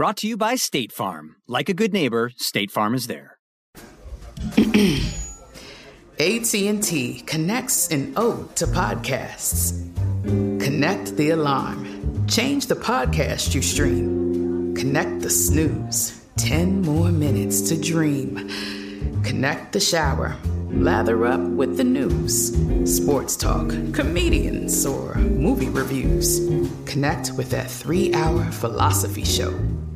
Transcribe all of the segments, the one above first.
Brought to you by State Farm. Like a good neighbor, State Farm is there. AT&T connects an ode to podcasts. Connect the alarm. Change the podcast you stream. Connect the snooze. 10 more minutes to dream. Connect the shower. Lather up with the news, sports talk, comedians, or movie reviews. Connect with that three hour philosophy show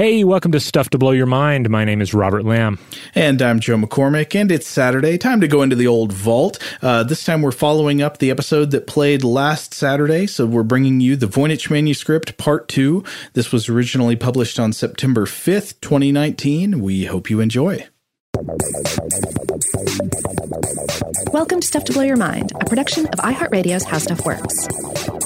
Hey, welcome to Stuff to Blow Your Mind. My name is Robert Lamb. And I'm Joe McCormick, and it's Saturday. Time to go into the old vault. Uh, this time we're following up the episode that played last Saturday. So we're bringing you the Voynich Manuscript Part 2. This was originally published on September 5th, 2019. We hope you enjoy. Welcome to Stuff to Blow Your Mind, a production of iHeartRadio's How Stuff Works.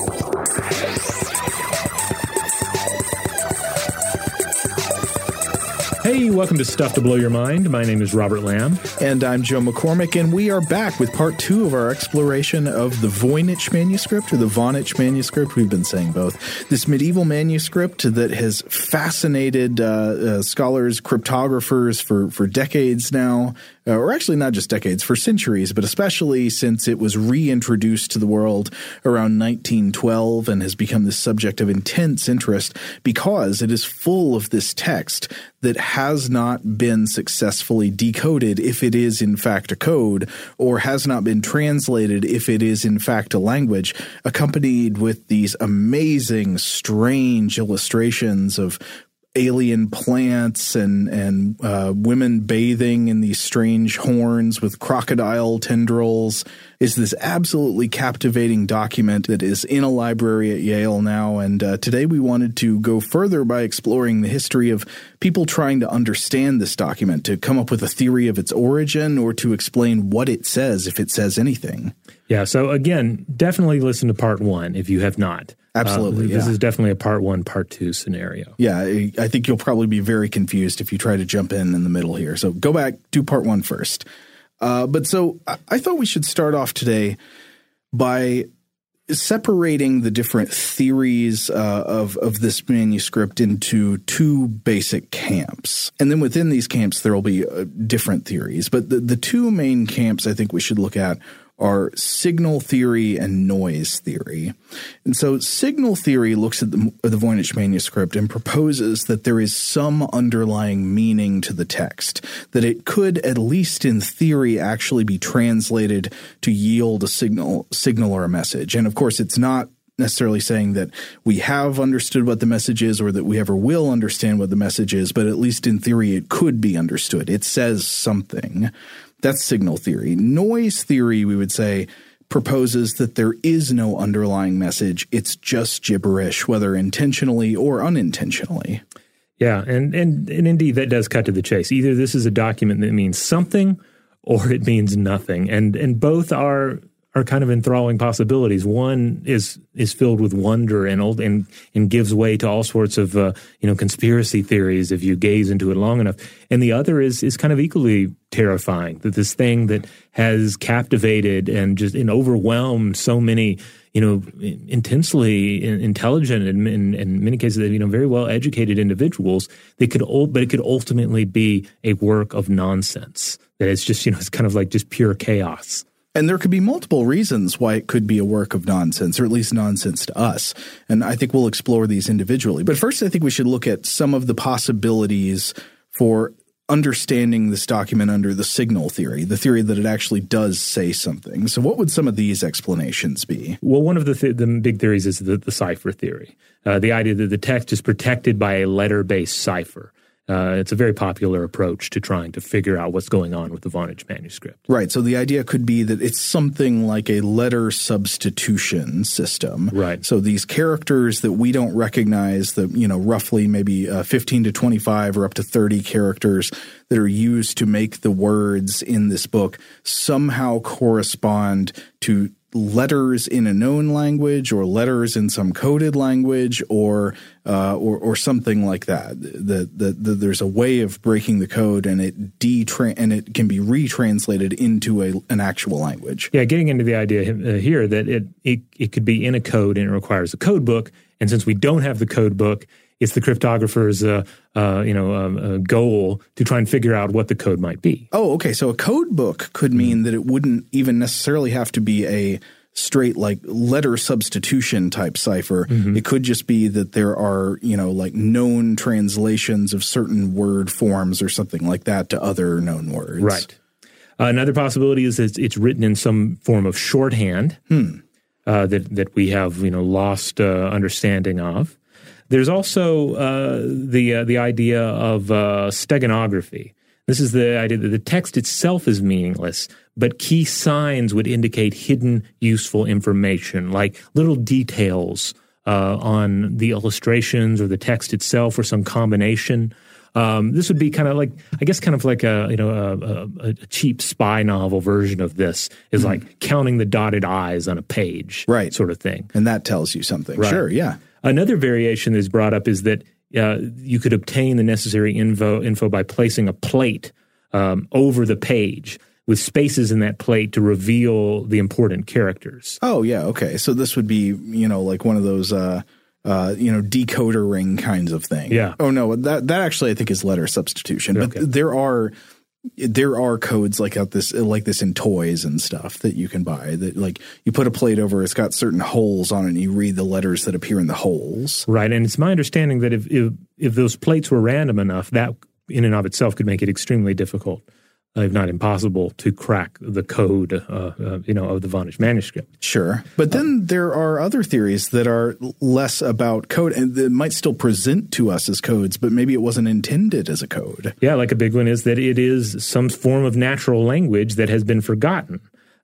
Hey, welcome to Stuff to Blow Your Mind. My name is Robert Lamb. And I'm Joe McCormick, and we are back with part two of our exploration of the Voynich manuscript, or the Vonich manuscript. We've been saying both. This medieval manuscript that has fascinated uh, uh, scholars, cryptographers for, for decades now, uh, or actually not just decades, for centuries, but especially since it was reintroduced to the world around 1912 and has become the subject of intense interest because it is full of this text that has not been successfully decoded if it is in fact a code, or has not been translated if it is in fact a language, accompanied with these amazing, strange illustrations of alien plants and and uh, women bathing in these strange horns with crocodile tendrils is this absolutely captivating document that is in a library at Yale now. And uh, today we wanted to go further by exploring the history of people trying to understand this document, to come up with a theory of its origin, or to explain what it says if it says anything. Yeah. So again, definitely listen to part one if you have not. Absolutely. Uh, this yeah. is definitely a part one, part two scenario. Yeah. I think you'll probably be very confused if you try to jump in in the middle here. So go back, do part one first. Uh, but so I, I thought we should start off today by separating the different theories uh, of of this manuscript into two basic camps, and then within these camps there will be uh, different theories. But the the two main camps I think we should look at are signal theory and noise theory. And so signal theory looks at the, the Voynich manuscript and proposes that there is some underlying meaning to the text, that it could, at least in theory, actually be translated to yield a signal, signal or a message. And of course, it's not necessarily saying that we have understood what the message is or that we ever will understand what the message is, but at least in theory, it could be understood. It says something. That's signal theory. Noise theory, we would say, proposes that there is no underlying message. It's just gibberish, whether intentionally or unintentionally. Yeah, and, and and indeed that does cut to the chase. Either this is a document that means something or it means nothing. And and both are are kind of enthralling possibilities. One is is filled with wonder and old and and gives way to all sorts of uh, you know conspiracy theories if you gaze into it long enough. And the other is is kind of equally terrifying that this thing that has captivated and just and overwhelmed so many you know intensely intelligent and in, many cases you know very well educated individuals they could but it could ultimately be a work of nonsense that it's just you know it's kind of like just pure chaos and there could be multiple reasons why it could be a work of nonsense, or at least nonsense to us. And I think we'll explore these individually. But first, I think we should look at some of the possibilities for understanding this document under the signal theory, the theory that it actually does say something. So, what would some of these explanations be? Well, one of the, th- the big theories is the, the cipher theory, uh, the idea that the text is protected by a letter based cipher. Uh, it's a very popular approach to trying to figure out what's going on with the Voynich manuscript. Right. So the idea could be that it's something like a letter substitution system. Right. So these characters that we don't recognize, the you know roughly maybe uh, 15 to 25 or up to 30 characters that are used to make the words in this book somehow correspond to letters in a known language or letters in some coded language or uh, or, or something like that. That the, the, there's a way of breaking the code and it detra- and it can be retranslated into a, an actual language. Yeah, getting into the idea uh, here that it, it it could be in a code and it requires a code book. And since we don't have the code book, it's the cryptographer's uh, uh, you know um, uh, goal to try and figure out what the code might be. Oh, okay. So a code book could mean that it wouldn't even necessarily have to be a straight like letter substitution type cipher. Mm-hmm. It could just be that there are, you know, like known translations of certain word forms or something like that to other known words. Right. Uh, another possibility is that it's written in some form of shorthand hmm. uh, that that we have, you know, lost uh, understanding of. There's also uh, the uh, the idea of uh, steganography. This is the idea that the text itself is meaningless, but key signs would indicate hidden useful information, like little details uh, on the illustrations or the text itself, or some combination. Um, this would be kind of like, I guess, kind of like a you know a, a, a cheap spy novel version of this is mm-hmm. like counting the dotted i's on a page, right? Sort of thing, and that tells you something. Right. Sure, yeah. Another variation that's brought up is that uh, you could obtain the necessary info, info by placing a plate um, over the page with spaces in that plate to reveal the important characters. Oh yeah, okay. So this would be you know like one of those uh, uh, you know decoder ring kinds of thing. Yeah. Oh no, that that actually I think is letter substitution. But okay. there are there are codes like out this like this in toys and stuff that you can buy that like you put a plate over it's got certain holes on it and you read the letters that appear in the holes. Right and it's my understanding that if if, if those plates were random enough that in and of itself could make it extremely difficult if not impossible, to crack the code, uh, uh, you know, of the Voynich manuscript. Sure, but then there are other theories that are less about code and that might still present to us as codes, but maybe it wasn't intended as a code. Yeah, like a big one is that it is some form of natural language that has been forgotten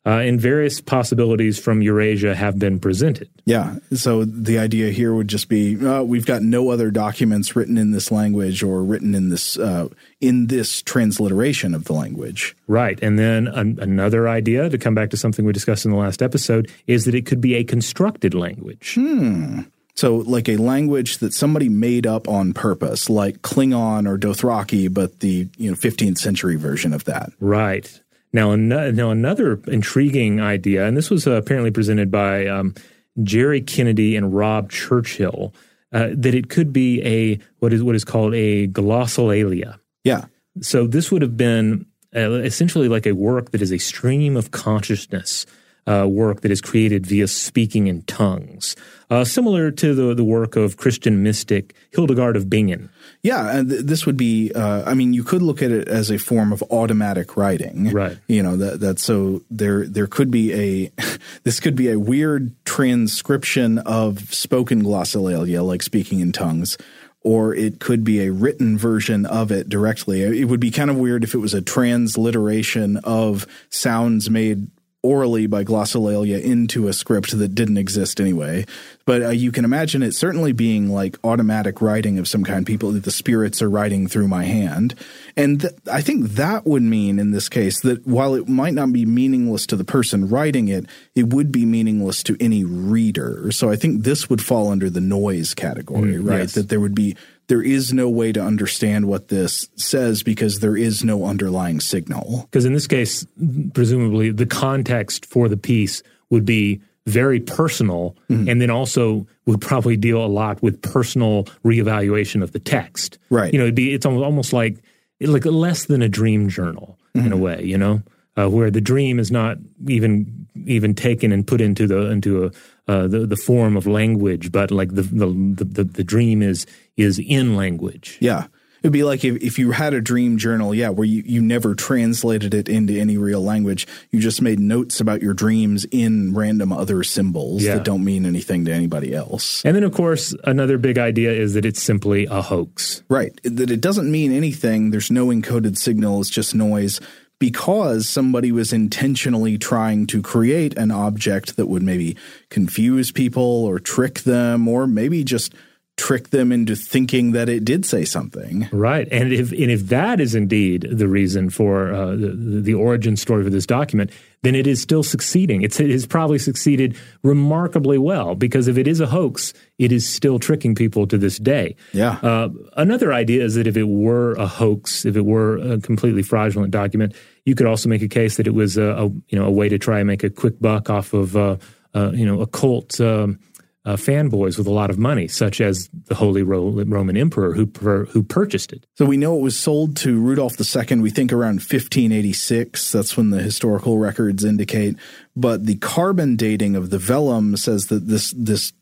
uh, and various possibilities from Eurasia have been presented. Yeah. So the idea here would just be uh, we've got no other documents written in this language or written in this uh, in this transliteration of the language. Right. And then an- another idea to come back to something we discussed in the last episode is that it could be a constructed language. Hmm. So, like a language that somebody made up on purpose, like Klingon or Dothraki, but the you know 15th century version of that. Right. Now, now another intriguing idea, and this was uh, apparently presented by um, Jerry Kennedy and Rob Churchill, uh, that it could be a what is what is called a glossolalia. Yeah. So this would have been uh, essentially like a work that is a stream of consciousness. Uh, work that is created via speaking in tongues, uh, similar to the, the work of Christian mystic Hildegard of Bingen. Yeah, and th- this would be. Uh, I mean, you could look at it as a form of automatic writing, right? You know that that so there there could be a this could be a weird transcription of spoken glossolalia, like speaking in tongues, or it could be a written version of it directly. It would be kind of weird if it was a transliteration of sounds made orally by glossolalia into a script that didn't exist anyway. But uh, you can imagine it certainly being like automatic writing of some kind. People, that the spirits are writing through my hand. And th- I think that would mean in this case that while it might not be meaningless to the person writing it, it would be meaningless to any reader. So I think this would fall under the noise category, mm, right? Yes. That there would be there is no way to understand what this says because there is no underlying signal. Because in this case, presumably the context for the piece would be very personal mm-hmm. and then also would probably deal a lot with personal reevaluation of the text. Right. You know, it'd be it's almost like like less than a dream journal mm-hmm. in a way, you know, uh, where the dream is not even even taken and put into the into a uh, the the form of language, but like the, the the the dream is is in language. Yeah. It'd be like if, if you had a dream journal, yeah, where you, you never translated it into any real language. You just made notes about your dreams in random other symbols yeah. that don't mean anything to anybody else. And then, of course, another big idea is that it's simply a hoax. Right. That it doesn't mean anything. There's no encoded signal. It's just noise because somebody was intentionally trying to create an object that would maybe confuse people or trick them or maybe just – trick them into thinking that it did say something. Right, and if and if that is indeed the reason for uh, the the origin story for this document, then it is still succeeding. It's, it has probably succeeded remarkably well because if it is a hoax, it is still tricking people to this day. Yeah. Uh, another idea is that if it were a hoax, if it were a completely fraudulent document, you could also make a case that it was a, a you know a way to try and make a quick buck off of uh, uh, you know occult. Um, uh, fanboys with a lot of money, such as the Holy Ro- Roman Emperor who per- who purchased it. So we know it was sold to Rudolph II. We think around 1586. That's when the historical records indicate. But the carbon dating of the vellum says that this this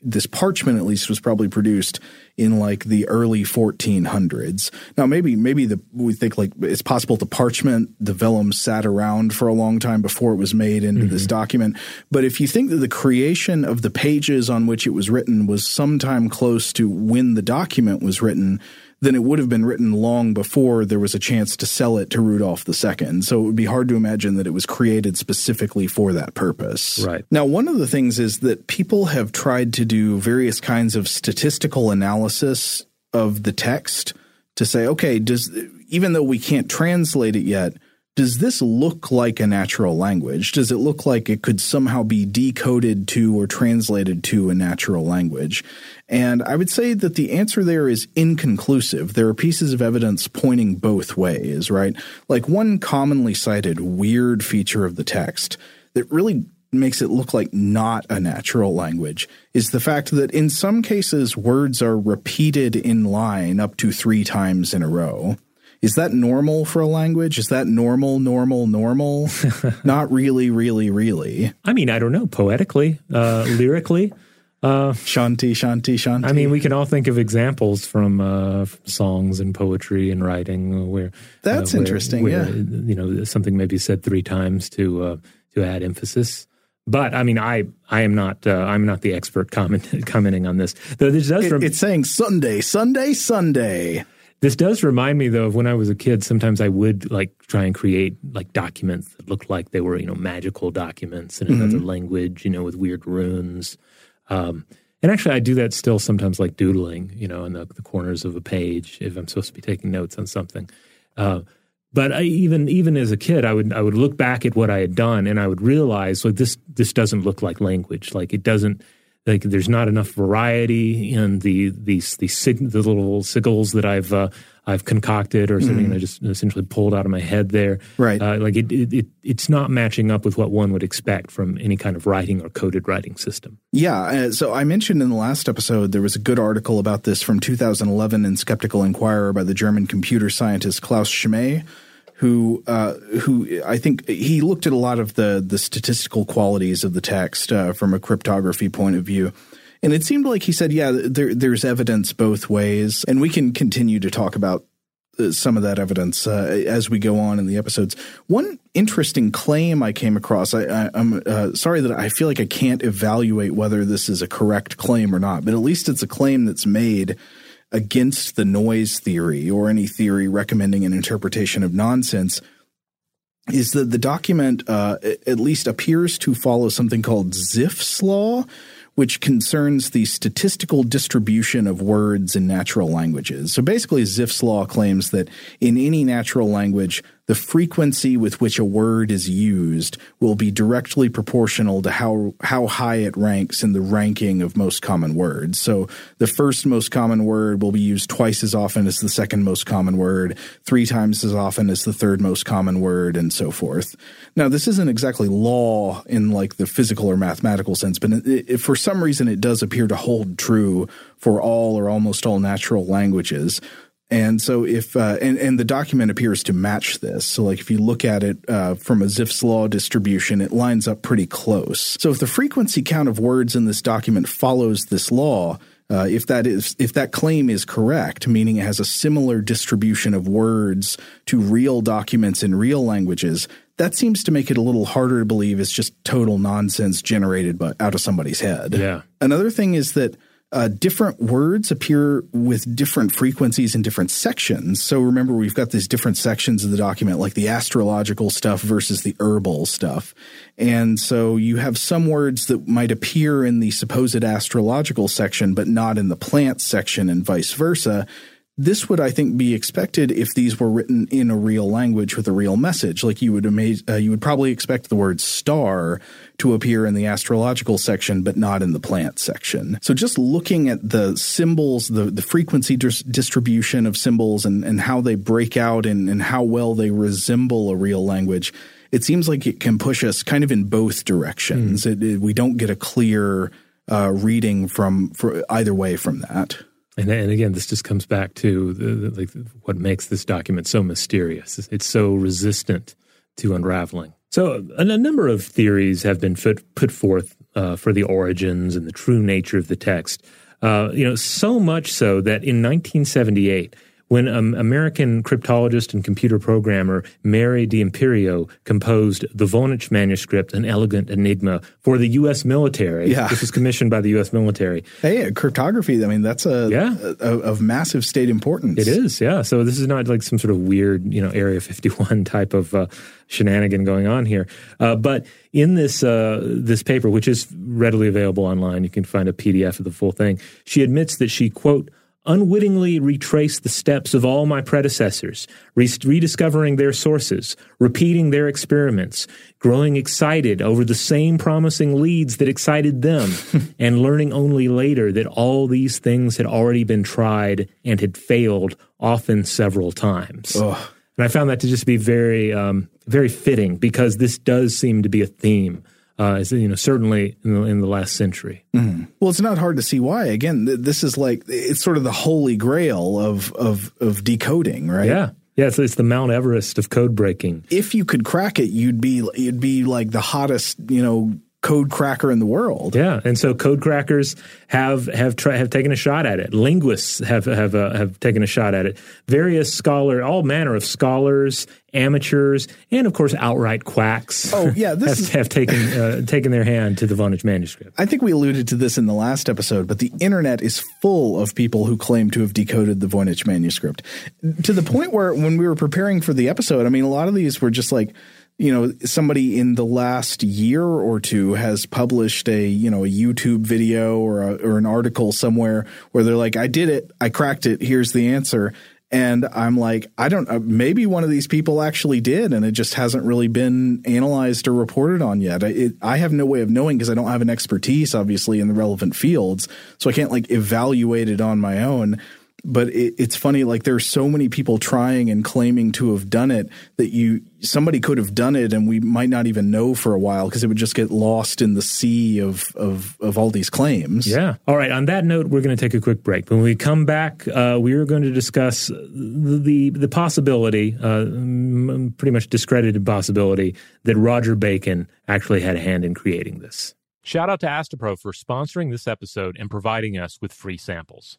this parchment at least was probably produced in like the early 1400s. Now maybe maybe the we think like it's possible the parchment the vellum sat around for a long time before it was made into mm-hmm. this document. But if you think that the creation of the pages on which it was written was sometime close to when the document was written, then it would have been written long before there was a chance to sell it to Rudolph II. So it would be hard to imagine that it was created specifically for that purpose. Right. Now, one of the things is that people have tried to do various kinds of statistical analysis of the text to say, okay, does even though we can't translate it yet, does this look like a natural language? Does it look like it could somehow be decoded to or translated to a natural language? And I would say that the answer there is inconclusive. There are pieces of evidence pointing both ways, right? Like one commonly cited weird feature of the text that really makes it look like not a natural language is the fact that in some cases words are repeated in line up to three times in a row. Is that normal for a language? Is that normal, normal, normal? Not really, really, really. I mean, I don't know. Poetically, uh, lyrically. Uh, shanti, shanti, shanti. I mean, we can all think of examples from, uh, songs and poetry and writing where that's uh, where, interesting. Where, yeah, you know, something may be said three times to uh, to add emphasis. But I mean, I I am not uh, I'm not the expert comment, commenting on this. Though this does. Rem- it's saying Sunday, Sunday, Sunday. This does remind me though of when I was a kid. Sometimes I would like try and create like documents that looked like they were you know magical documents in another mm-hmm. language, you know, with weird runes. Um, and actually, I do that still sometimes, like doodling, you know, in the, the corners of a page if I'm supposed to be taking notes on something. Uh, but I, even even as a kid, I would I would look back at what I had done, and I would realize like this this doesn't look like language. Like it doesn't like there's not enough variety in the these these sig- the little sigils that I've uh, I've concocted or something mm. I just essentially pulled out of my head there. Right. Uh, like it, it, it, it's not matching up with what one would expect from any kind of writing or coded writing system. Yeah. Uh, so I mentioned in the last episode there was a good article about this from 2011 in Skeptical Inquirer by the German computer scientist Klaus Schmeh who uh, who I think he looked at a lot of the the statistical qualities of the text uh, from a cryptography point of view. And it seemed like he said, yeah, there, there's evidence both ways. And we can continue to talk about uh, some of that evidence uh, as we go on in the episodes. One interesting claim I came across, I, am uh, sorry that I feel like I can't evaluate whether this is a correct claim or not, but at least it's a claim that's made against the noise theory or any theory recommending an interpretation of nonsense is that the document uh, at least appears to follow something called Zipf's law, which concerns the statistical distribution of words in natural languages. So basically, Zipf's law claims that in any natural language, the frequency with which a word is used will be directly proportional to how how high it ranks in the ranking of most common words. So the first most common word will be used twice as often as the second most common word, three times as often as the third most common word, and so forth. Now, this isn't exactly law in like the physical or mathematical sense, but for some reason it does appear to hold true for all or almost all natural languages. And so if uh, and and the document appears to match this. So like if you look at it uh, from a Zipf's law distribution, it lines up pretty close. So if the frequency count of words in this document follows this law, uh, if that is if that claim is correct, meaning it has a similar distribution of words to real documents in real languages, that seems to make it a little harder to believe it's just total nonsense generated by, out of somebody's head. Yeah. Another thing is that uh, different words appear with different frequencies in different sections. So remember, we've got these different sections of the document, like the astrological stuff versus the herbal stuff. And so you have some words that might appear in the supposed astrological section, but not in the plant section, and vice versa. This would, I think, be expected if these were written in a real language with a real message. Like you would amaze, uh, you would probably expect the word star to appear in the astrological section, but not in the plant section. So just looking at the symbols, the, the frequency dis- distribution of symbols and, and how they break out and, and how well they resemble a real language, it seems like it can push us kind of in both directions. Mm. It, it, we don't get a clear uh, reading from either way from that. And, and again, this just comes back to the, the, like what makes this document so mysterious. It's so resistant to unraveling. So, a, a number of theories have been put, put forth uh, for the origins and the true nature of the text. Uh, you know, so much so that in 1978, when um, American cryptologist and computer programmer Mary D'Imperio composed the Voynich manuscript, an elegant enigma for the U.S. military. Yeah. This was commissioned by the U.S. military. Hey, cryptography, I mean, that's a, yeah. A, a, of massive state importance. It is, yeah. So this is not like some sort of weird, you know, Area 51 type of uh, shenanigan going on here. Uh, but in this uh, this paper, which is readily available online, you can find a PDF of the full thing. She admits that she quote unwittingly retrace the steps of all my predecessors, re- rediscovering their sources, repeating their experiments, growing excited over the same promising leads that excited them, and learning only later that all these things had already been tried and had failed, often several times. And I found that to just be very, um, very fitting because this does seem to be a theme uh, you know, certainly in the, in the last century. Mm-hmm. Well, it's not hard to see why. Again, th- this is like it's sort of the holy grail of of of decoding, right? Yeah. Yeah, it's, it's the Mount Everest of code breaking. If you could crack it, you'd be you'd be like the hottest, you know, code cracker in the world. Yeah, and so code crackers have have tra- have taken a shot at it. Linguists have have uh, have taken a shot at it. Various scholar, all manner of scholars, amateurs, and of course outright quacks. Oh yeah, this have, is... have taken uh, taken their hand to the Voynich manuscript. I think we alluded to this in the last episode, but the internet is full of people who claim to have decoded the Voynich manuscript to the point where when we were preparing for the episode, I mean, a lot of these were just like you know somebody in the last year or two has published a you know a YouTube video or a, or an article somewhere where they're like I did it. I cracked it. Here's the answer. And I'm like I don't uh, maybe one of these people actually did and it just hasn't really been analyzed or reported on yet. It, I have no way of knowing because I don't have an expertise obviously in the relevant fields so I can't like evaluate it on my own but it, it's funny. Like there's so many people trying and claiming to have done it that you somebody could have done it, and we might not even know for a while because it would just get lost in the sea of of of all these claims. Yeah. All right. On that note, we're going to take a quick break. When we come back, uh, we are going to discuss the the possibility, uh, pretty much discredited possibility, that Roger Bacon actually had a hand in creating this. Shout out to Astepro for sponsoring this episode and providing us with free samples.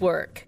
work.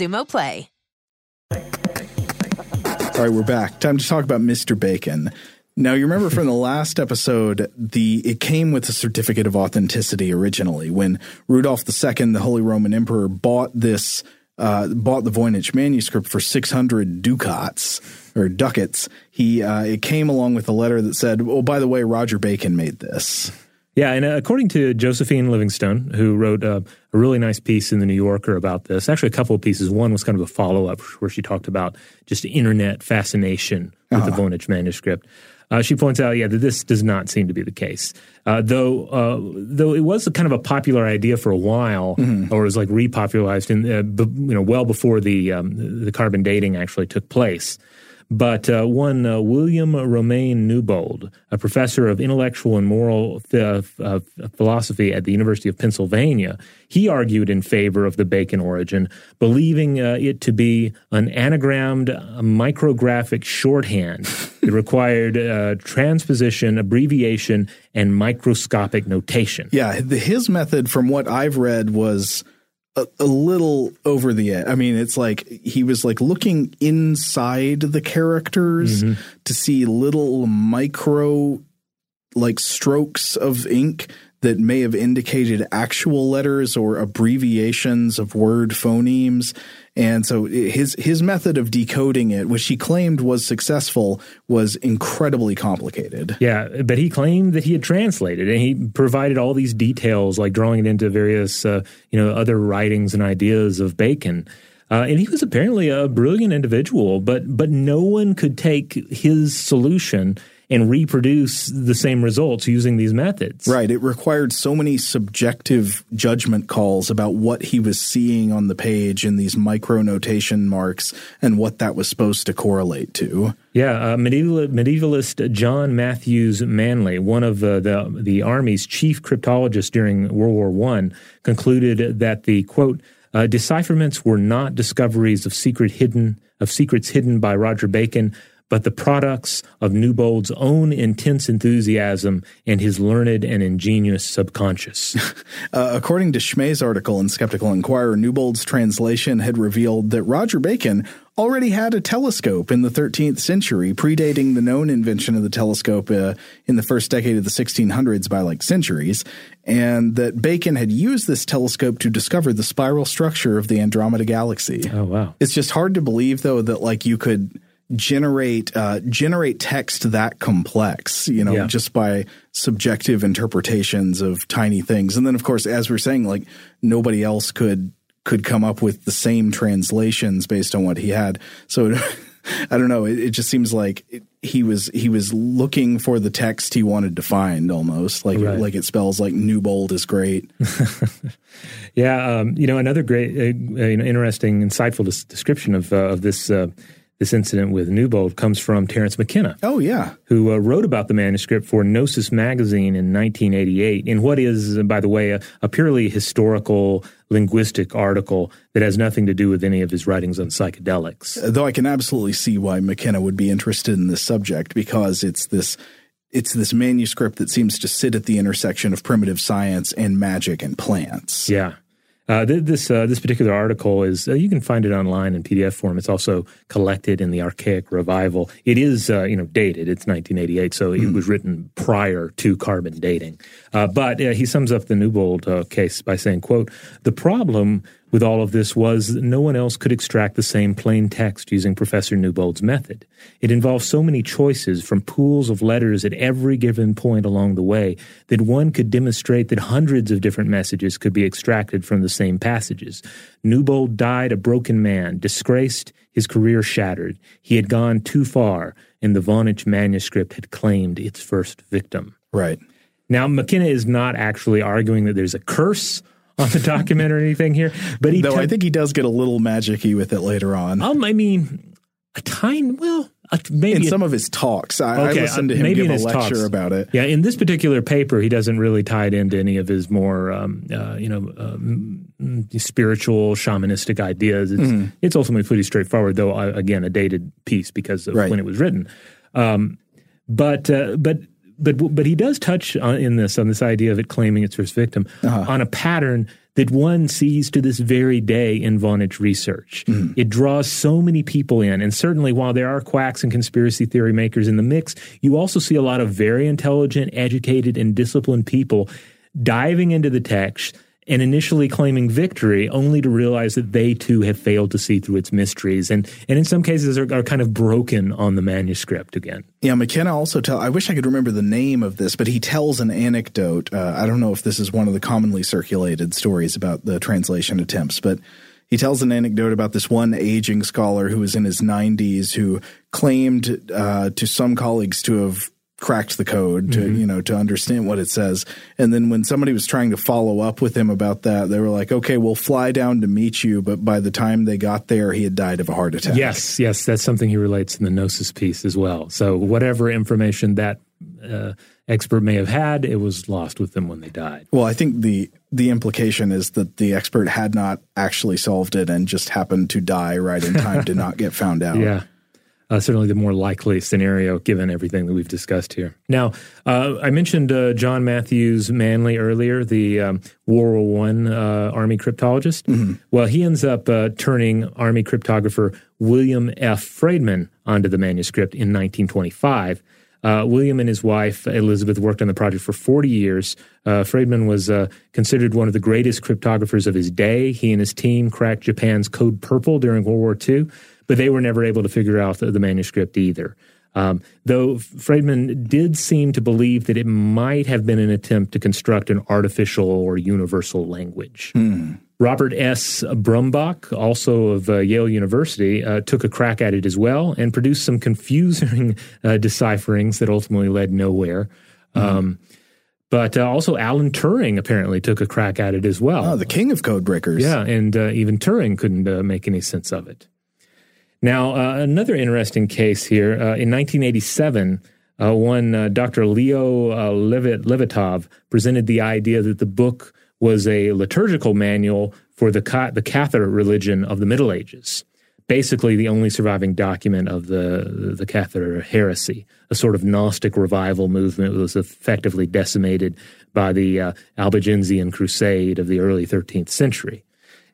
Xumo Play. All right, we're back. Time to talk about Mr. Bacon. Now, you remember from the last episode, the it came with a certificate of authenticity originally when Rudolph II, the Holy Roman Emperor, bought this uh, bought the Voynich manuscript for six hundred ducats or ducats. He uh, it came along with a letter that said, "Oh, by the way, Roger Bacon made this." Yeah, and uh, according to Josephine Livingstone, who wrote uh, a really nice piece in the New Yorker about this, actually a couple of pieces. One was kind of a follow up where she talked about just internet fascination with Uh-huh. the Voynich manuscript. Uh, she points out, yeah, that this does not seem to be the case. Uh, though, uh, though it was a kind of a popular idea for a while, Mm-hmm. or was like repopularized in, uh, b- you know, well before the um, the carbon dating actually took place. But uh, one uh, William Romaine Newbold, a professor of intellectual and moral th- uh, philosophy at the University of Pennsylvania, he argued in favor of the Bacon origin, believing uh, it to be an anagrammed uh, micrographic shorthand that required uh, transposition, abbreviation, and microscopic notation. Yeah, his method, from what I've read, was a, a, little over the edge. I mean, it's like he was like looking inside the characters mm-hmm. to see little micro like strokes of ink that may have indicated actual letters or abbreviations of word phonemes. And so his his method of decoding it, which he claimed was successful, was incredibly complicated. Yeah, but he claimed that he had translated and he provided all these details, like drawing it into various uh, you know other writings and ideas of Bacon. Uh, and he was apparently a brilliant individual, but but no one could take his solution and reproduce the same results using these methods. Right. It required so many subjective judgment calls about what he was seeing on the page in these micro notation marks and what that was supposed to correlate to. Yeah, uh, medieval, medievalist John Matthews Manly, one of uh, the the Army's chief cryptologists during World War One, concluded that the quote uh, decipherments were not discoveries of secret hidden of secrets hidden by Roger Bacon, but the products of Newbold's own intense enthusiasm and his learned and ingenious subconscious. uh, according to Schmeh's article in Skeptical Inquirer, Newbold's translation had revealed that Roger Bacon already had a telescope in the 13th century, predating the known invention of the telescope uh, in the first decade of the 1600s by like centuries, and that Bacon had used this telescope to discover the spiral structure of the Andromeda galaxy. Oh, wow. It's just hard to believe, though, that like you could generate uh, generate text that complex, you know, yeah. just by subjective interpretations of tiny things. And then, of course, as we're saying, like nobody else could could come up with the same translations based on what he had. So. I don't know. It, it just seems like it, he was he was looking for the text he wanted to find, almost like right. like it spells like Newbold is great. yeah, um, you know another great, uh, you know, interesting, insightful des- description of uh, of this uh, this incident with Newbold comes from Terence McKenna. Oh, yeah. Who uh, wrote about the manuscript for Gnosis magazine in 1988 in what is, by the way, a, a, purely historical linguistic article that has nothing to do with any of his writings on psychedelics. Though I can absolutely see why McKenna would be interested in this subject because it's this it's this manuscript that seems to sit at the intersection of primitive science and magic and plants. Yeah. Uh, this uh, this particular article is uh, you can find it online in PDF form. It's also collected in the Archaic Revival. It is uh, you know dated. It's 1988, so mm. it hmm. was written prior to carbon dating. Uh, but uh, he sums up the Newbold case by saying, "quote The problem with all of this was that no one else could extract the same plain text using Professor Newbold's method. It involved so many choices from pools of letters at every given point along the way that one could demonstrate that hundreds of different messages could be extracted from the same passages. Newbold died a broken man, disgraced, his career shattered. He had gone too far, and the Voynich manuscript had claimed its first victim. Right. Now, McKenna is not actually arguing that there's a curse on the document or anything here. But he, though t- I think he does get a little magicy with it later on. Um, I mean, a tiny well. maybe in some of his talks, I, okay, I listened to him give a lecture talks. about it. Yeah, in this particular paper, he doesn't really tie it into any of his more, um, uh, you know, um, spiritual shamanistic ideas. It's, mm-hmm. it's ultimately pretty straightforward, though. Uh, again, a dated piece because of right. when it was written. Um, but uh, but but but he does touch on, in this on this idea of it claiming its first victim uh-huh. on a pattern that one sees to this very day in Voynich research. Mm-hmm. It draws so many people in, and certainly while there are quacks and conspiracy theory makers in the mix, you also see a lot of very intelligent, educated, and disciplined people diving into the text and initially claiming victory, only to realize that they too have failed to see through its mysteries, and and in some cases are, are kind of broken on the manuscript again. Yeah, McKenna also tell. I wish I could remember the name of this, but he tells an anecdote. Uh, I don't know if this is one of the commonly circulated stories about the translation attempts, but he tells an anecdote about this one aging scholar who was in his 90s who claimed uh, to some colleagues to have cracked the code to mm-hmm. you know to understand what it says. And then when somebody was trying to follow up with him about that they were like okay we'll fly down to meet you but by the time they got there he had died of a heart attack. Yes yes that's something he relates in the gnosis piece as well. So whatever information that uh, expert may have had it was lost with them when they died. Well i think the the implication is that the expert had not actually solved it and just happened to die right in time to not get found out. Yeah uh, certainly the more likely scenario given everything that we've discussed here. Now, uh, I mentioned uh, John Matthews Manly earlier, the um, World War One uh, Army cryptologist. Mm-hmm. Well, he ends up uh, turning Army cryptographer William F. Friedman onto the manuscript in 1925. Uh, William and his wife Elizabeth worked on the project for 40 years. Uh, Friedman was uh, considered one of the greatest cryptographers of his day. He and his team cracked Japan's Code Purple during World War II but they were never able to figure out the, the manuscript either. Um, though Friedman did seem to believe that it might have been an attempt to construct an artificial or universal language. Hmm. Robert S. Brumbaugh, also of uh, Yale University, uh, took a crack at it as well and produced some confusing uh, decipherings that ultimately led nowhere. Hmm. Um, but uh, also Alan Turing apparently took a crack at it as well. Oh, the king of code breakers. Yeah, and uh, even Turing couldn't uh, make any sense of it. Now, uh, another interesting case here. Uh, in 1987, uh, one uh, Dr. Leo uh, Levit- Levitov presented the idea that the book was a liturgical manual for the, ca- the Cathar religion of the Middle Ages. Basically, the only surviving document of the the Cathar heresy, a sort of Gnostic revival movement, was effectively decimated by the uh, Albigensian Crusade of the early 13th century.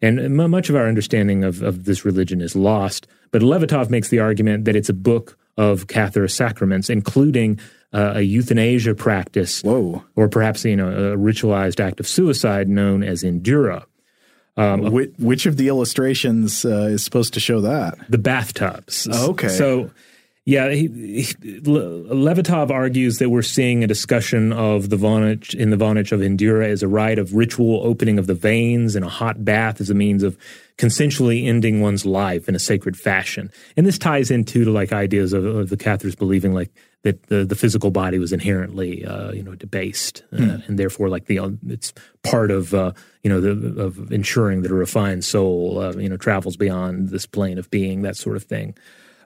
And m- much of our understanding of, of this religion is lost. But Levitov makes the argument that it's a book of Cathar sacraments, including uh, a euthanasia practice, Whoa. or perhaps you know a ritualized act of suicide known as endura. Um, which, which, of the illustrations uh, is supposed to show that? The bathtubs. Oh, okay. So yeah, he, he, Levitov argues that we're seeing a discussion of the Voynich in the Voynich of Endura as a rite of ritual opening of the veins and a hot bath as a means of consensually ending one's life in a sacred fashion. And this ties into to like ideas of, of the Cathars believing like that the, the physical body was inherently uh, you know debased uh, Hmm. and therefore like the it's part of uh, you know the, of ensuring that a refined soul uh, you know travels beyond this plane of being that sort of thing.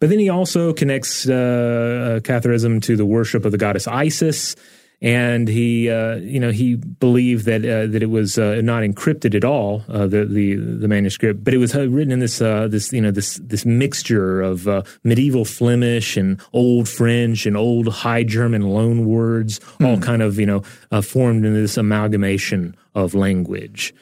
But then he also connects uh, Catharism to the worship of the goddess Isis, and he, uh, you know, he believed that uh, that it was uh, not encrypted at all, uh, the the the manuscript, but it was uh, written in this uh, this you know this this mixture of medieval Flemish and Old French and Old High German loan words, all kind of you know formed in this amalgamation of language.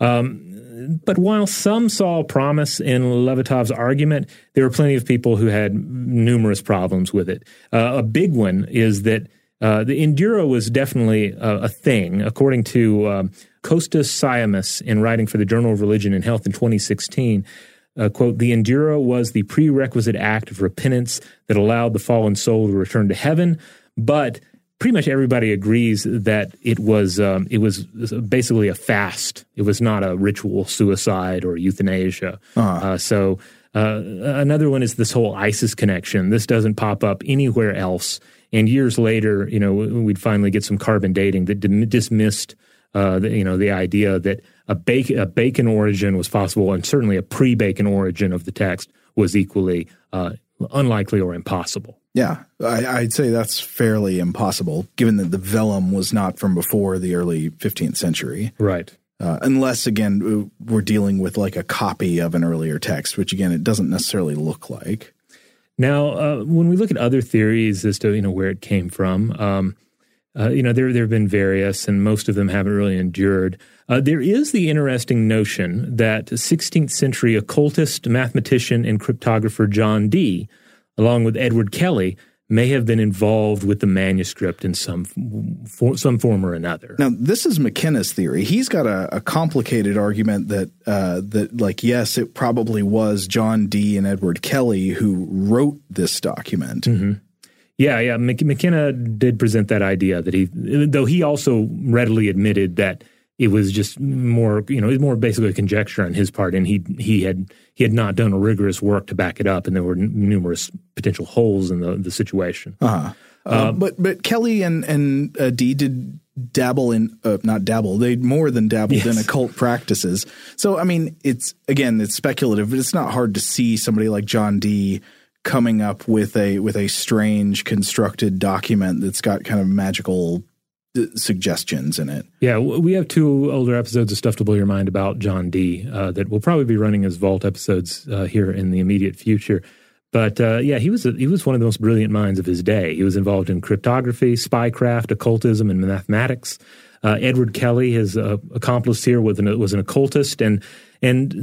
Um, but while some saw promise in Levitov's argument, there were plenty of people who had numerous problems with it. Uh, a big one is that uh, the Endura was definitely a, a thing, according to um, Costas Siamis in writing for the Journal of Religion and Health in 2016. Uh, quote, the Endura was the prerequisite act of repentance that allowed the fallen soul to return to heaven, but pretty much everybody agrees that it was um, it was basically a fast. It was not a ritual suicide or euthanasia. Uh-huh. Uh, so uh, another one is this whole Isis connection. This doesn't pop up anywhere else. And years later, you know, we'd finally get some carbon dating that dim- dismissed, uh, the, you know, the idea that a Bacon, a Bacon origin was possible, and certainly a pre-Bacon origin of the text was equally uh, unlikely or impossible. Yeah, I, I'd say that's fairly impossible, given that the vellum was not from before the early 15th century. Right. Uh, unless, again, we're dealing with like a copy of an earlier text, which, again, it doesn't necessarily look like. Now, uh, when we look at other theories as to you know where it came from, um, uh, you know there there have been various, and most of them haven't really endured. Uh, there is the interesting notion that 16th century occultist, mathematician, and cryptographer John Dee, along with Edward Kelly, may have been involved with the manuscript in some for, some form or another. Now, this is McKenna's theory. He's got a, a complicated argument that uh, that like yes, it probably was John Dee and Edward Kelly who wrote this document. Mm-hmm. Yeah, yeah. McKenna did present that idea that he, though he also readily admitted that it was just more, you know, it was more basically a conjecture on his part, and he he had he had not done a rigorous work to back it up, and there were n- numerous potential holes in the the situation. Uh-huh. Uh, but but Kelly and and uh, Dee did dabble in uh, not dabble they more than dabbled Yes. in occult practices. So I mean, it's again it's speculative, but it's not hard to see somebody like John Dee coming up with a with a strange constructed document that's got kind of magical uh, suggestions in it. Yeah, we have two older episodes of Stuff to Blow Your Mind about John Dee uh, that will probably be running as Vault episodes uh, here in the immediate future. But uh, yeah, he was a, he was one of the most brilliant minds of his day. He was involved in cryptography, spycraft, occultism, and mathematics. Uh, Edward Kelly, his uh, accomplice here, was an, was an occultist, and and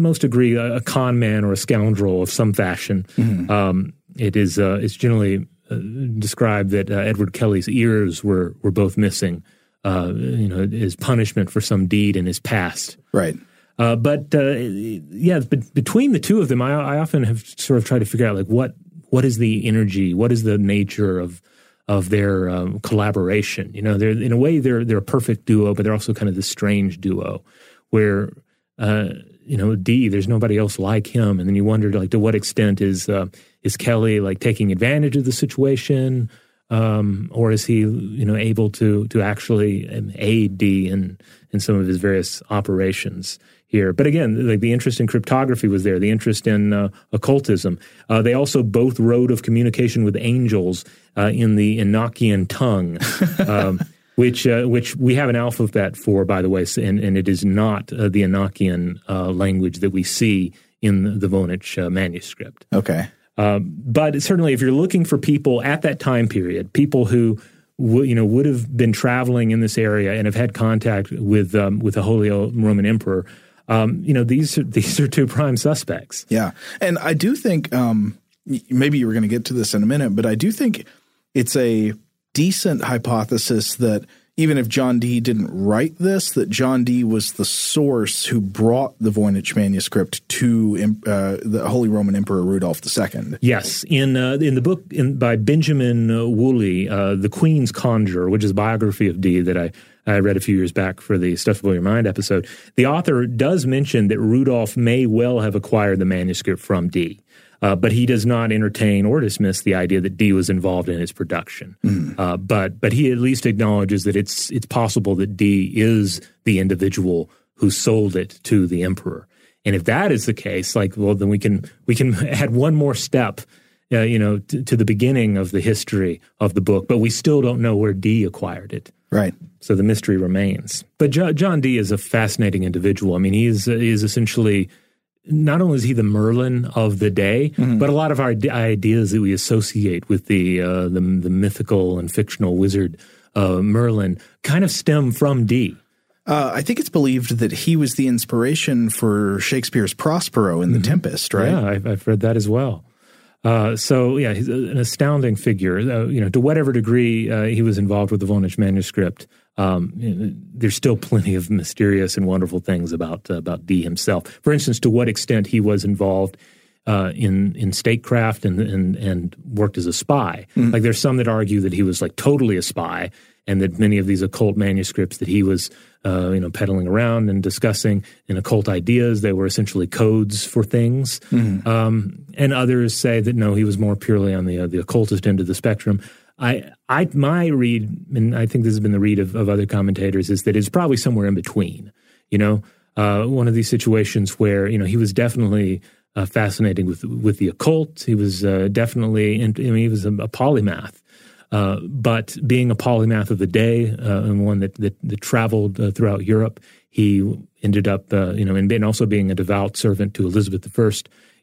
most agree a, a, con man or a scoundrel of some fashion. Mm-hmm. Um, it is uh, it's generally uh, described that uh, Edward Kelly's ears were were both missing. Uh, you know, his punishment for some deed in his past. Right. Uh, but uh, yeah, but between the two of them, I, I, often have sort of tried to figure out like what what is the energy, what is the nature of of their um, collaboration. You know, they're in a way they're they're a perfect duo, but they're also kind of this strange duo where uh, you know Dee, there's nobody else like him, and then you wonder like to what extent is uh, is Kelly like taking advantage of the situation, um, or is he you know able to to actually um, aid Dee in in some of his various operations? here. But again, like the interest in cryptography was there, the interest in uh, occultism. Uh, they also both wrote of communication with angels uh, in the Enochian tongue. Um, which uh, which we have an alphabet for, by the way, and, and it is not uh, the Enochian uh, language that we see in the Voynich manuscript. Okay. Um, but certainly, if you're looking for people at that time period, people who w- you know would have been traveling in this area and have had contact with um, with the Holy Roman Emperor, um, you know, these are, these are two prime suspects. Yeah, and I do think um, maybe you were going to get to this in a minute, but I do think it's a decent hypothesis that even if John Dee didn't write this, that John Dee was the source who brought the Voynich manuscript to uh, the Holy Roman Emperor Rudolph II. Yes, in uh, in the book in, by Benjamin uh, Woolley, uh, "The Queen's Conjurer," which is a biography of Dee that I I read a few years back for the Stuff Blow Your Mind episode, the author does mention that Rudolph may well have acquired the manuscript from Dee. Uh, but he does not entertain or dismiss the idea that Dee was involved in its production. Mm. Uh, but but he at least acknowledges that it's it's possible that Dee is the individual who sold it to the emperor. And if that is the case, like well, then we can we can add one more step uh, you know, t- to the beginning of the history of the book, but we still don't know where Dee acquired it. Right. So the mystery remains. But jo- John Dee is a fascinating individual. I mean, he is, he is essentially not only is he the Merlin of the day, mm-hmm. but a lot of our ideas that we associate with the uh, the, the, mythical and fictional wizard uh, Merlin kind of stem from Dee. Uh, I think it's believed that he was the inspiration for Shakespeare's Prospero in mm-hmm. The Tempest, right? Yeah, I've, I've read that as well. Uh, so yeah, he's an astounding figure. Uh, you know, to whatever degree uh, he was involved with the Voynich manuscript, um, you know, there's still plenty of mysterious and wonderful things about uh, about Dee himself. For instance, to what extent he was involved uh, in in statecraft and and and worked as a spy. Mm. Like there's some that argue that he was like totally a spy, and that many of these occult manuscripts that he was uh, you know, peddling around and discussing in occult ideas. They were essentially codes for things. Mm-hmm. Um, and others say that no, he was more purely on the uh, the occultist end of the spectrum. I, I, my read, and I think this has been the read of, of other commentators, is that it's probably somewhere in between. You know, uh, one of these situations where you know he was definitely uh, fascinating with with the occult. He was uh, definitely, in, I mean, he was a, a polymath. Uh, but being a polymath of the day uh, and one that that, that traveled uh, throughout Europe, he ended up, uh, you know, and, and, also being a devout servant to Elizabeth I.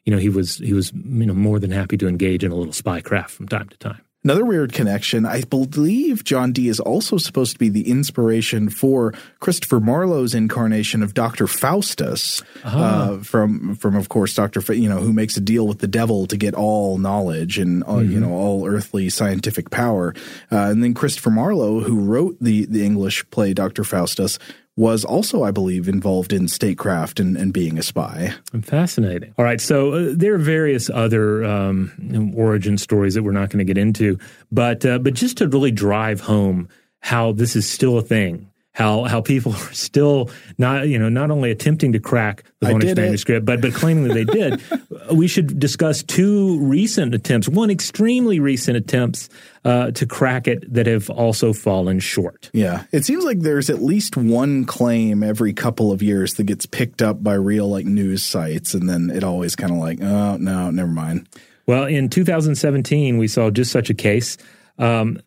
You know, he was he was you know more than happy to engage in a little spycraft from time to time. Another weird connection. I believe John Dee is also supposed to be the inspiration for Christopher Marlowe's incarnation of Doctor Faustus, uh-huh. uh, from from of course Doctor, you know, who makes a deal with the devil to get all knowledge and uh, mm-hmm. you know all earthly scientific power. Uh, and then Christopher Marlowe, who wrote the the English play Doctor Faustus, was also, I believe, involved in statecraft and, and being a spy. Fascinating. All right. So uh, there are various other um, origin stories that we're not going to get into, but uh, but just to really drive home how this is still a thing how how people are still not you know not only attempting to crack the Voynich manuscript, but but claiming that they did. we should discuss two recent attempts, one extremely recent attempts uh, to crack it that have also fallen short. Yeah, it seems like there's at least one claim every couple of years that gets picked up by real like news sites, and then it always kind of like, oh no, never mind. Well, in 2017, we saw just such a case. Um,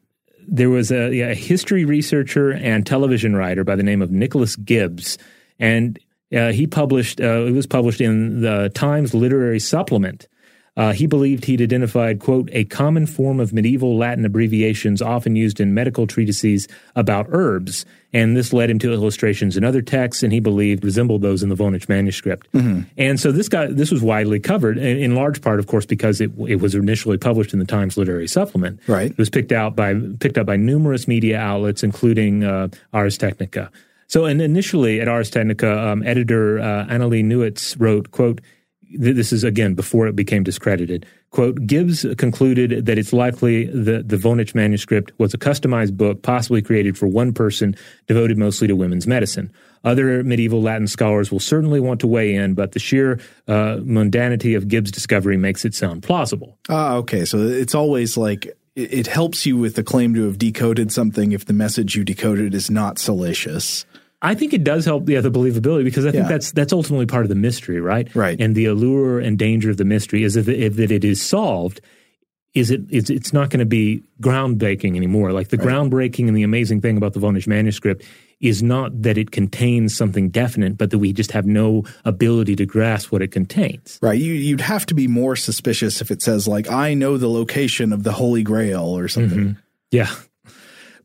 there was a, a, history researcher and television writer by the name of Nicholas Gibbs, and uh, he published. Uh, it was published in the Times Literary Supplement. Uh, he believed he'd identified, quote, a common form of medieval Latin abbreviations often used in medical treatises about herbs. And this led him to illustrations in other texts, and he believed resembled those in the Voynich manuscript. Mm-hmm. And so this got this was widely covered, in, large part, of course, because it, it was initially published in the Times Literary Supplement. Right. It was picked out by picked up by numerous media outlets, including uh, Ars Technica. So, and initially at Ars Technica, um, editor uh, Annalee Newitz wrote, "quote." This is again before it became discredited. Quote, Gibbs concluded that it's likely that the Voynich manuscript was a customized book possibly created for one person devoted mostly to women's medicine. Other medieval Latin scholars will certainly want to weigh in, but the sheer uh, mundanity of Gibbs' discovery makes it sound plausible. Ah, okay. So it's always like it helps you with the claim to have decoded something if the message you decoded is not salacious. I think it does help, yeah, the believability because I think Yeah. that's that's ultimately part of the mystery, right? Right. And the allure and danger of the mystery is if, if that it is solved, is it it's, it's not going to be groundbreaking anymore. Like the groundbreaking and the amazing thing about the Voynich manuscript is not that it contains something definite, but that we just have no ability to grasp what it contains. Right. You, you'd have to be more suspicious if it says, like, I know the location of the Holy Grail or something. Mm-hmm. Yeah.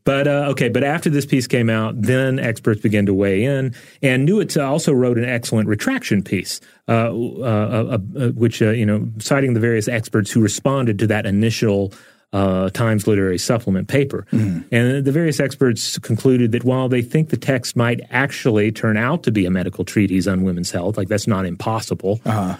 But uh, okay, but after this piece came out, then experts began to weigh in, and Newitz also wrote an excellent retraction piece, uh, uh, uh, uh, which you know, citing the various experts who responded to that initial uh, Times Literary Supplement paper, and the various experts concluded that while they think the text might actually turn out to be a medical treatise on women's health, like that's not impossible,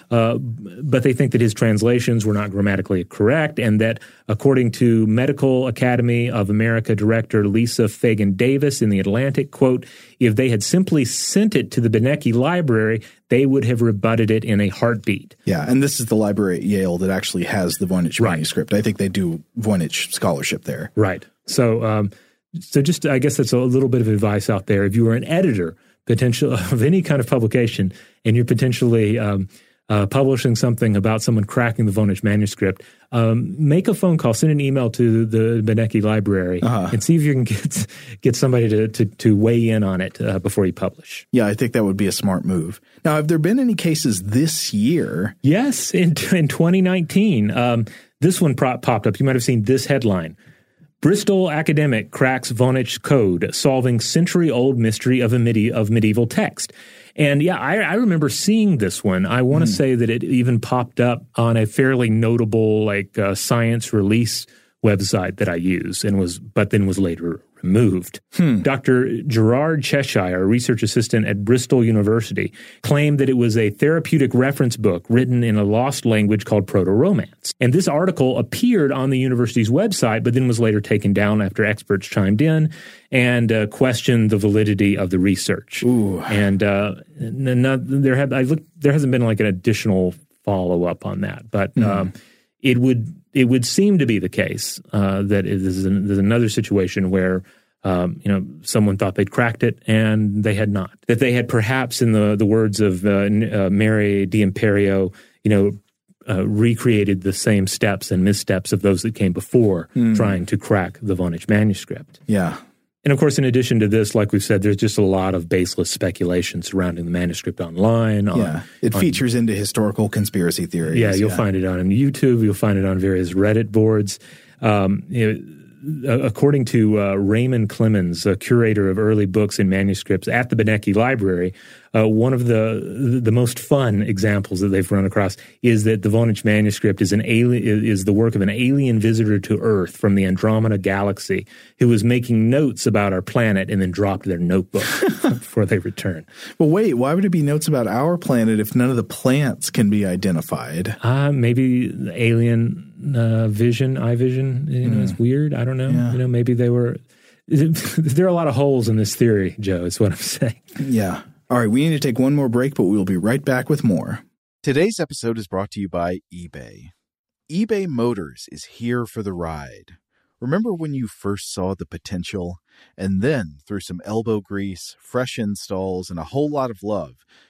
uh, but they think that his translations were not grammatically correct, and that according to Medieval Academy of America director Lisa Fagan Davis in the Atlantic, quote, if they had simply sent it to the Beinecke Library, they would have rebutted it in a heartbeat. Yeah. And this is the library at Yale that actually has the Voynich manuscript. I think they do Voynich scholarship there. Right. So, um, so just I guess that's a little bit of advice out there. If you are an editor, potential of any kind of publication, and you're potentially um, uh, publishing something about someone cracking the Voynich manuscript, um, make a phone call, send an email to the Beinecke Library, Uh-huh. and see if you can get get somebody to to, to weigh in on it uh, before you publish. Yeah, I think that would be a smart move. Now, have there been any cases this year? Yes, in in 2019, um, this one popped up. You might have seen this headline. Bristol academic cracks Voynich code, solving century-old mystery of a midi- of medieval text. And yeah, I, I remember seeing this one. I want to say that it even popped up on a fairly notable like uh, science release website that I use, and was but then was later removed. Dr. Gerard Cheshire, a research assistant at Bristol University, claimed that it was a therapeutic reference book written in a lost language called Proto Romance. And this article appeared on the university's website, but then was later taken down after experts chimed in and uh, questioned the validity of the research. And uh, there have I looked there hasn't been like an additional follow up on that, but um, it would it would seem to be the case uh, that it is an, there's another situation where um, you know someone thought they'd cracked it and they had not. That they had perhaps, in the the words of uh, uh, Mary D'Imperio, you know. Uh, recreated the same steps and missteps of those that came before Hmm. trying to crack the Voynich manuscript. Yeah. And of course, in addition to this, like we've said, there's just a lot of baseless speculation surrounding the manuscript online. On, Yeah. It on- features into historical conspiracy theories. yeah, you'll find it on YouTube. You'll find it on various Reddit boards. Um, you know, according to uh, Raymond Clemens, a curator of early books and manuscripts at the Beinecke Library, uh, one of the the most fun examples that they've run across is that the Voynich manuscript is an alien is the work of an alien visitor to Earth from the Andromeda galaxy who was making notes about our planet and then dropped their notebook before they return. Well, wait, why would it be notes about our planet if none of the plants can be identified? Uh, maybe the alien uh, vision, eye vision, you know, it's weird. I don't know. Yeah. You know, maybe they were. there are a lot of holes in this theory, Joe. Is what I'm saying. Yeah. All right, we need to take one more break, but we'll be right back with more. Today's episode is brought to you by eBay. eBay Motors is here for the ride. Remember when you first saw the potential? And then, through some elbow grease, fresh installs, and a whole lot of love,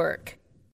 work.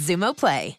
Xumo Play.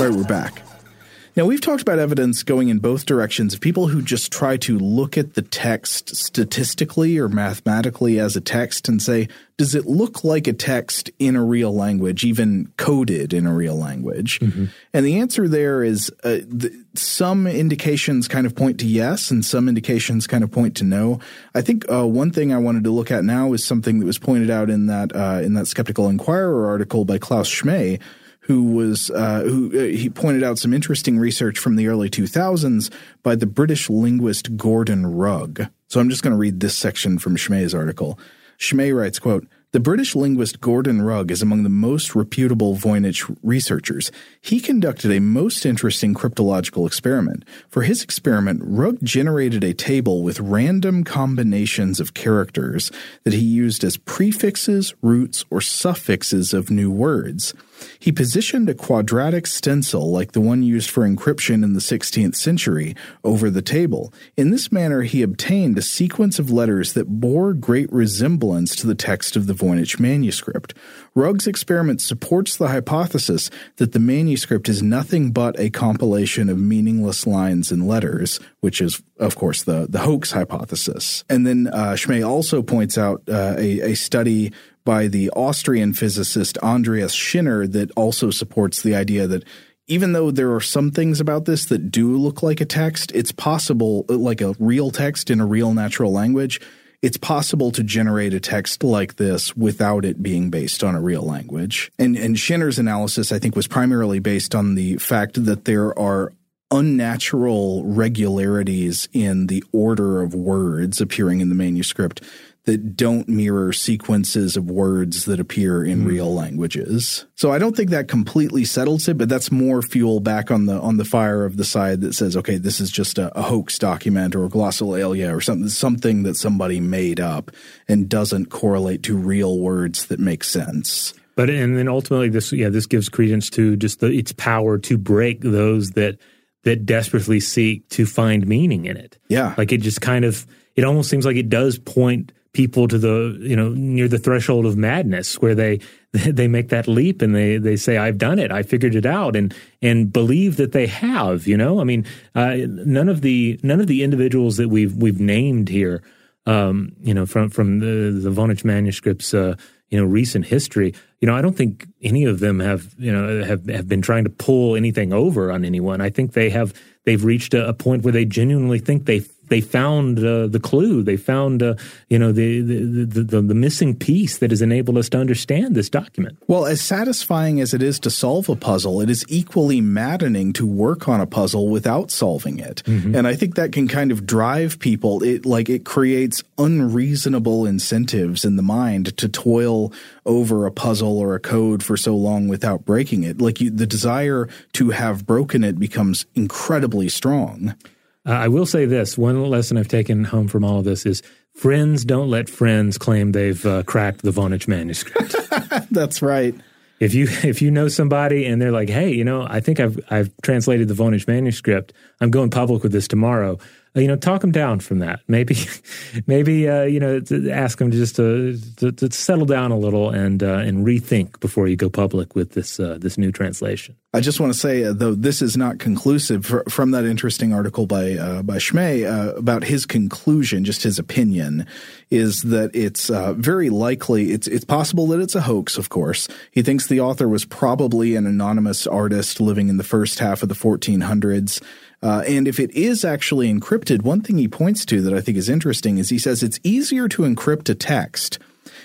All right, we're back. Now, we've talked about evidence going in both directions of people who just try to look at the text statistically or mathematically as a text and say, does it look like a text in a real language, even coded in a real language? Mm-hmm. And the answer there is uh, th- some indications kind of point to yes, and some indications kind of point to no. I think uh, one thing I wanted to look at now is something that was pointed out in that uh, in that Skeptical Inquirer article by Klaus Schmeh who was uh, who uh, he pointed out some interesting research from the early 2000s by the British linguist Gordon Rugg. So I'm just going to read this section from Schmeh's article. Schmeh writes, quote, the British linguist Gordon Rugg is among the most reputable Voynich researchers. He conducted a most interesting cryptological experiment. For his experiment, Rugg generated a table with random combinations of characters that he used as prefixes, roots, or suffixes of new words. He positioned a quadratic stencil like the one used for encryption in the 16th century over the table. In this manner, he obtained a sequence of letters that bore great resemblance to the text of the Voynich manuscript. Rugg's experiment supports the hypothesis that the manuscript is nothing but a compilation of meaningless lines and letters, which is, of course, the, the hoax hypothesis. And then uh, Schmeh also points out uh, a, a study by the Austrian physicist Andreas Schinner that also supports the idea that even though there are some things about this that do look like a text, it's possible, like a real text in a real natural language, it's possible to generate a text like this without it being based on a real language. And, and Schinner's analysis, I think, was primarily based on the fact that there are unnatural regularities in the order of words appearing in the manuscript that don't mirror sequences of words that appear in mm. real languages. So I don't think that completely settles it, but that's more fuel back on the on the fire of the side that says, okay, this is just a, a hoax document or a glossolalia or something something that somebody made up and doesn't correlate to real words that make sense. But and then ultimately this yeah, this gives credence to just the, its power to break those that that desperately seek to find meaning in it. Yeah. Like it just kind of it almost seems like it does point people to the you know near the threshold of madness where they they make that leap and they they say I've done it I figured it out and and believe that they have you know I mean uh, none of the none of the individuals that we've we've named here um, you know from from the the Voynich manuscripts uh, you know recent history you know I don't think any of them have you know have have been trying to pull anything over on anyone. I think they have they've reached a, a point where they genuinely think they they found uh, the clue. They found, uh, you know, the the, the the, the missing piece that has enabled us to understand this document. Well, as satisfying as it is to solve a puzzle, it is equally maddening to work on a puzzle without solving it. Mm-hmm. And I think that can kind of drive people. It like it creates unreasonable incentives in the mind to toil over a puzzle or a code for so long without breaking it. Like you, the desire to have broken it becomes incredibly strong. Uh, I will say this one lesson I've taken home from all of this is friends don't let friends claim they've uh, cracked the Voynich manuscript. That's right. If you if you know somebody and they're like, hey, you know, I think I've I've translated the Voynich manuscript. I'm going public with this tomorrow. Uh, you know, talk them down from that. Maybe, maybe uh, you know, ask them just to, to, to, settle down a little and uh, and rethink before you go public with this uh, this new translation. I just want to say, uh, though, this is not conclusive for, from that interesting article by uh, by Schmeh about his conclusion. Just his opinion is that it's very likely it's it's possible that it's a hoax. Of course, he thinks the author was probably an anonymous artist living in the first half of the 1400s. Uh, and if it is actually encrypted, one thing he points to that I think is interesting is he says it's easier to encrypt a text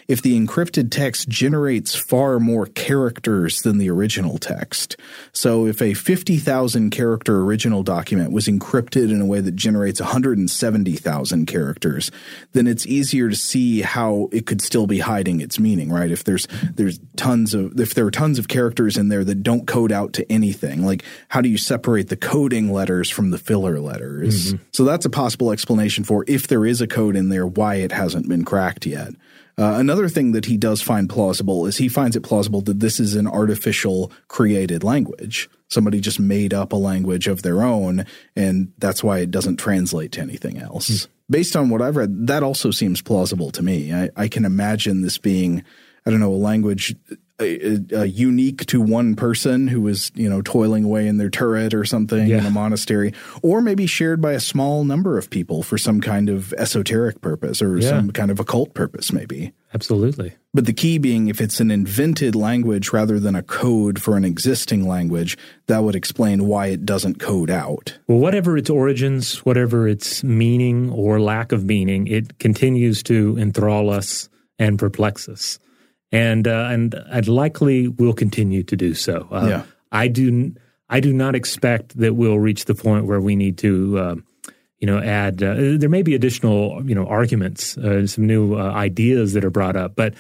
if the encrypted text generates far more characters than the original text. So if a 50,000 character original document was encrypted in a way that generates 170,000 characters, then it's easier to see how it could still be hiding its meaning, right? If there's there's tons of if there are tons of characters in there that don't code out to anything, like how do you separate the coding letters from the filler letters? Mm-hmm. So that's a possible explanation for if there is a code in there why it hasn't been cracked yet. Uh, another thing that he does find plausible is he finds it plausible that this is an artificial created language. Somebody just made up a language of their own, and that's why it doesn't translate to anything else. Mm. Based on what I've read, that also seems plausible to me. I, I can imagine this being, I don't know, a language unique to one person who was, you know, toiling away in their turret or something yeah. in a monastery, or maybe shared by a small number of people for some kind of esoteric purpose or yeah. some kind of occult purpose, maybe. Absolutely. But the key being if it's an invented language rather than a code for an existing language, that would explain why it doesn't code out. Well, whatever its origins, whatever its meaning or lack of meaning, it continues to enthrall us and perplex us and uh, and I'd likely will continue to do so. Uh, yeah. I do I do not expect that we'll reach the point where we need to. Uh, you know, add. Uh, there may be additional, you know, arguments, uh, some new uh, ideas that are brought up, but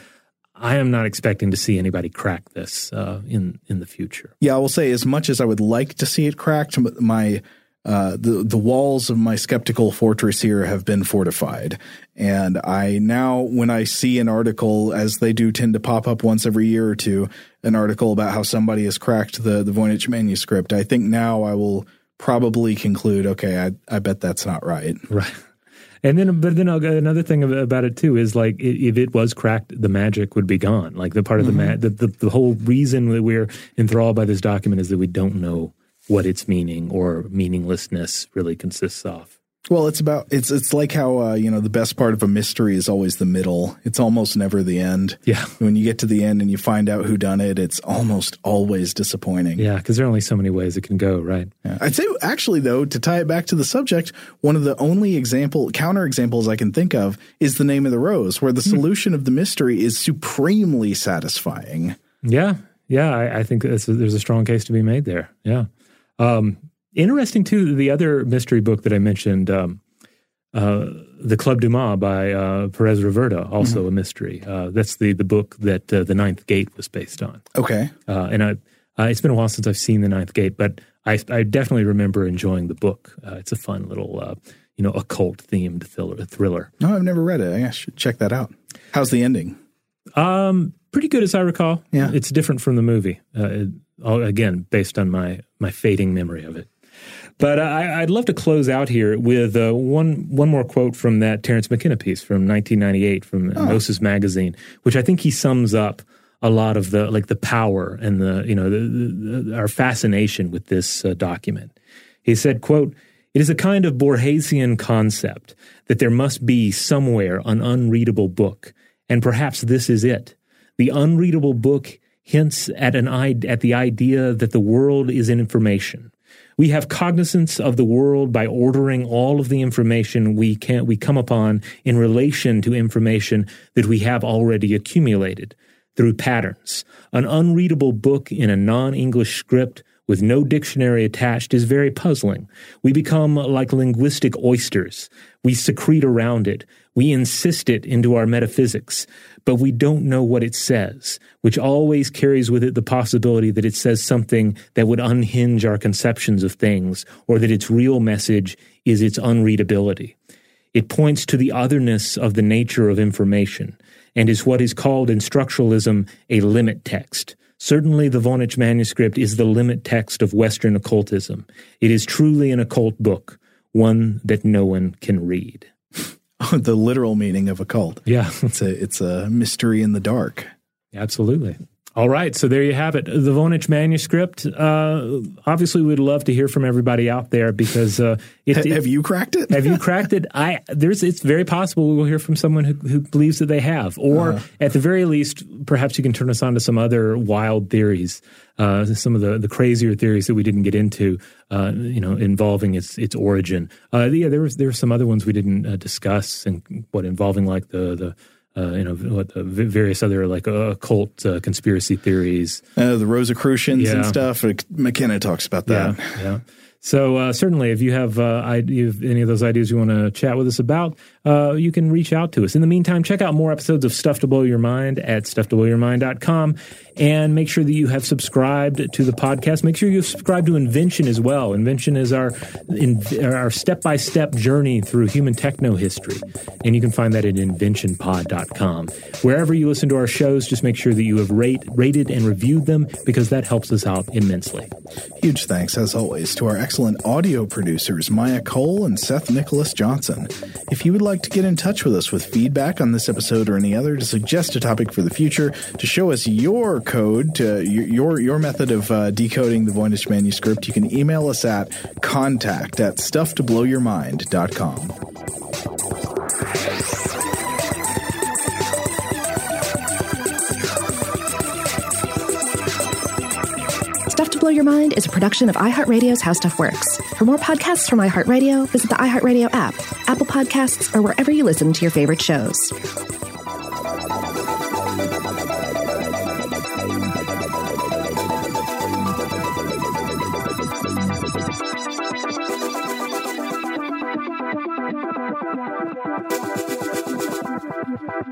I am not expecting to see anybody crack this in in the future. Yeah, I will say as much as I would like to see it cracked, my uh, the the walls of my skeptical fortress here have been fortified, and I now, when I see an article, as they do tend to pop up once every year or two, an article about how somebody has cracked the the Voynich manuscript, I think now I will probably conclude, okay, I I bet that's not right. Right. And then, but then another thing about it too is like if it was cracked, the magic would be gone. Like the part of mm-hmm. the, ma- the, the the whole reason that we're enthralled by this document is that we don't know what its meaning or meaninglessness really consists of. Well, it's about it's it's like how uh, you know the best part of a mystery is always the middle. It's almost never the end. Yeah. When you get to the end and you find out who done it, it's almost always disappointing. Yeah, because there are only so many ways it can go, right? Yeah. I'd say actually though to tie it back to the subject, one of the only example counter examples I can think of is the name of the rose, where the hmm. solution of the mystery is supremely satisfying. Yeah, yeah, I, I think there's a strong case to be made there. Yeah. Um, interesting too. The other mystery book that I mentioned, um, uh, the Club Dumas by uh, Perez Reverte, also mm-hmm. a mystery. Uh, that's the the book that uh, the Ninth Gate was based on. Okay, uh, and I, uh, it's been a while since I've seen the Ninth Gate, but I, I definitely remember enjoying the book. it's a fun little, you know, occult themed thriller. No, I've never read it. I should check that out. How's the ending? Um, pretty good as I recall. Yeah, it's different from the movie. It, again, based on my my fading memory of it. But I, would love to close out here with uh, one one more quote from that Terence McKenna piece from 1998 from oh. Gnosis magazine, which I think he sums up a lot of the like the power and the you know the, the, our fascination with this uh, document. He said, "quote It is a kind of Borgesian concept that there must be somewhere an unreadable book, and perhaps this is it. The unreadable book." hints at an at the idea that the world is in information. We have cognizance of the world by ordering all of the information we can we come upon in relation to information that we have already accumulated through patterns. An unreadable book in a non-English script with no dictionary attached is very puzzling. We become like linguistic oysters. We secrete around it. We insist it into our metaphysics, but we don't know what it says, which always carries with it the possibility that it says something that would unhinge our conceptions of things, or that its real message is its unreadability. It points to the otherness of the nature of information, and is what is called in structuralism a limit text. Certainly, the Voynich manuscript is the limit text of Western occultism. It is truly an occult book, one that no one can read. the literal meaning of a cult. Yeah. it's a it's a mystery in the dark. Absolutely. All right, so there you have it. The Voynich manuscript. Uh, obviously, we'd love to hear from everybody out there because uh, it, it, have you cracked it? have you cracked it? I there's it's very possible we will hear from someone who, who believes that they have, or uh, at the very least, perhaps you can turn us on to some other wild theories, uh, some of the the crazier theories that we didn't get into, uh, you know, involving its its origin. Uh, yeah, there was there were some other ones we didn't discuss, and what involving like the the uh, you know, what, uh, various other like uh, occult uh, conspiracy theories. Uh, the Rosicrucians yeah. and stuff. McKenna talks about that. Yeah. yeah. So uh, certainly, if you have, uh, any of those ideas you want to chat with us about, uh, you can reach out to us. In the meantime, check out more episodes of Stuff to Blow Your Mind at stufftoblowyourmind.com and make sure that you have subscribed to the podcast. Make sure you subscribe to Invention as well. Invention is our in, our step by step journey through human techno history, and you can find that at inventionpod.com. Wherever you listen to our shows, just make sure that you have rate, rated and reviewed them because that helps us out immensely. Huge thanks, as always, to our excellent audio producers Maya Cole and Seth Nicholas Johnson. If you would like like to get in touch with us with feedback on this episode or any other, to suggest a topic for the future, to show us your code, to your your method of uh, decoding the Voynich manuscript, you can email us at contact at stufftoblowyourmind.com. Stuff to Blow Your Mind is a production of iHeartRadio's How Stuff Works. For more podcasts from iHeartRadio, visit the iHeartRadio app, Apple Podcasts, or wherever you listen to your favorite shows.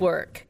Network.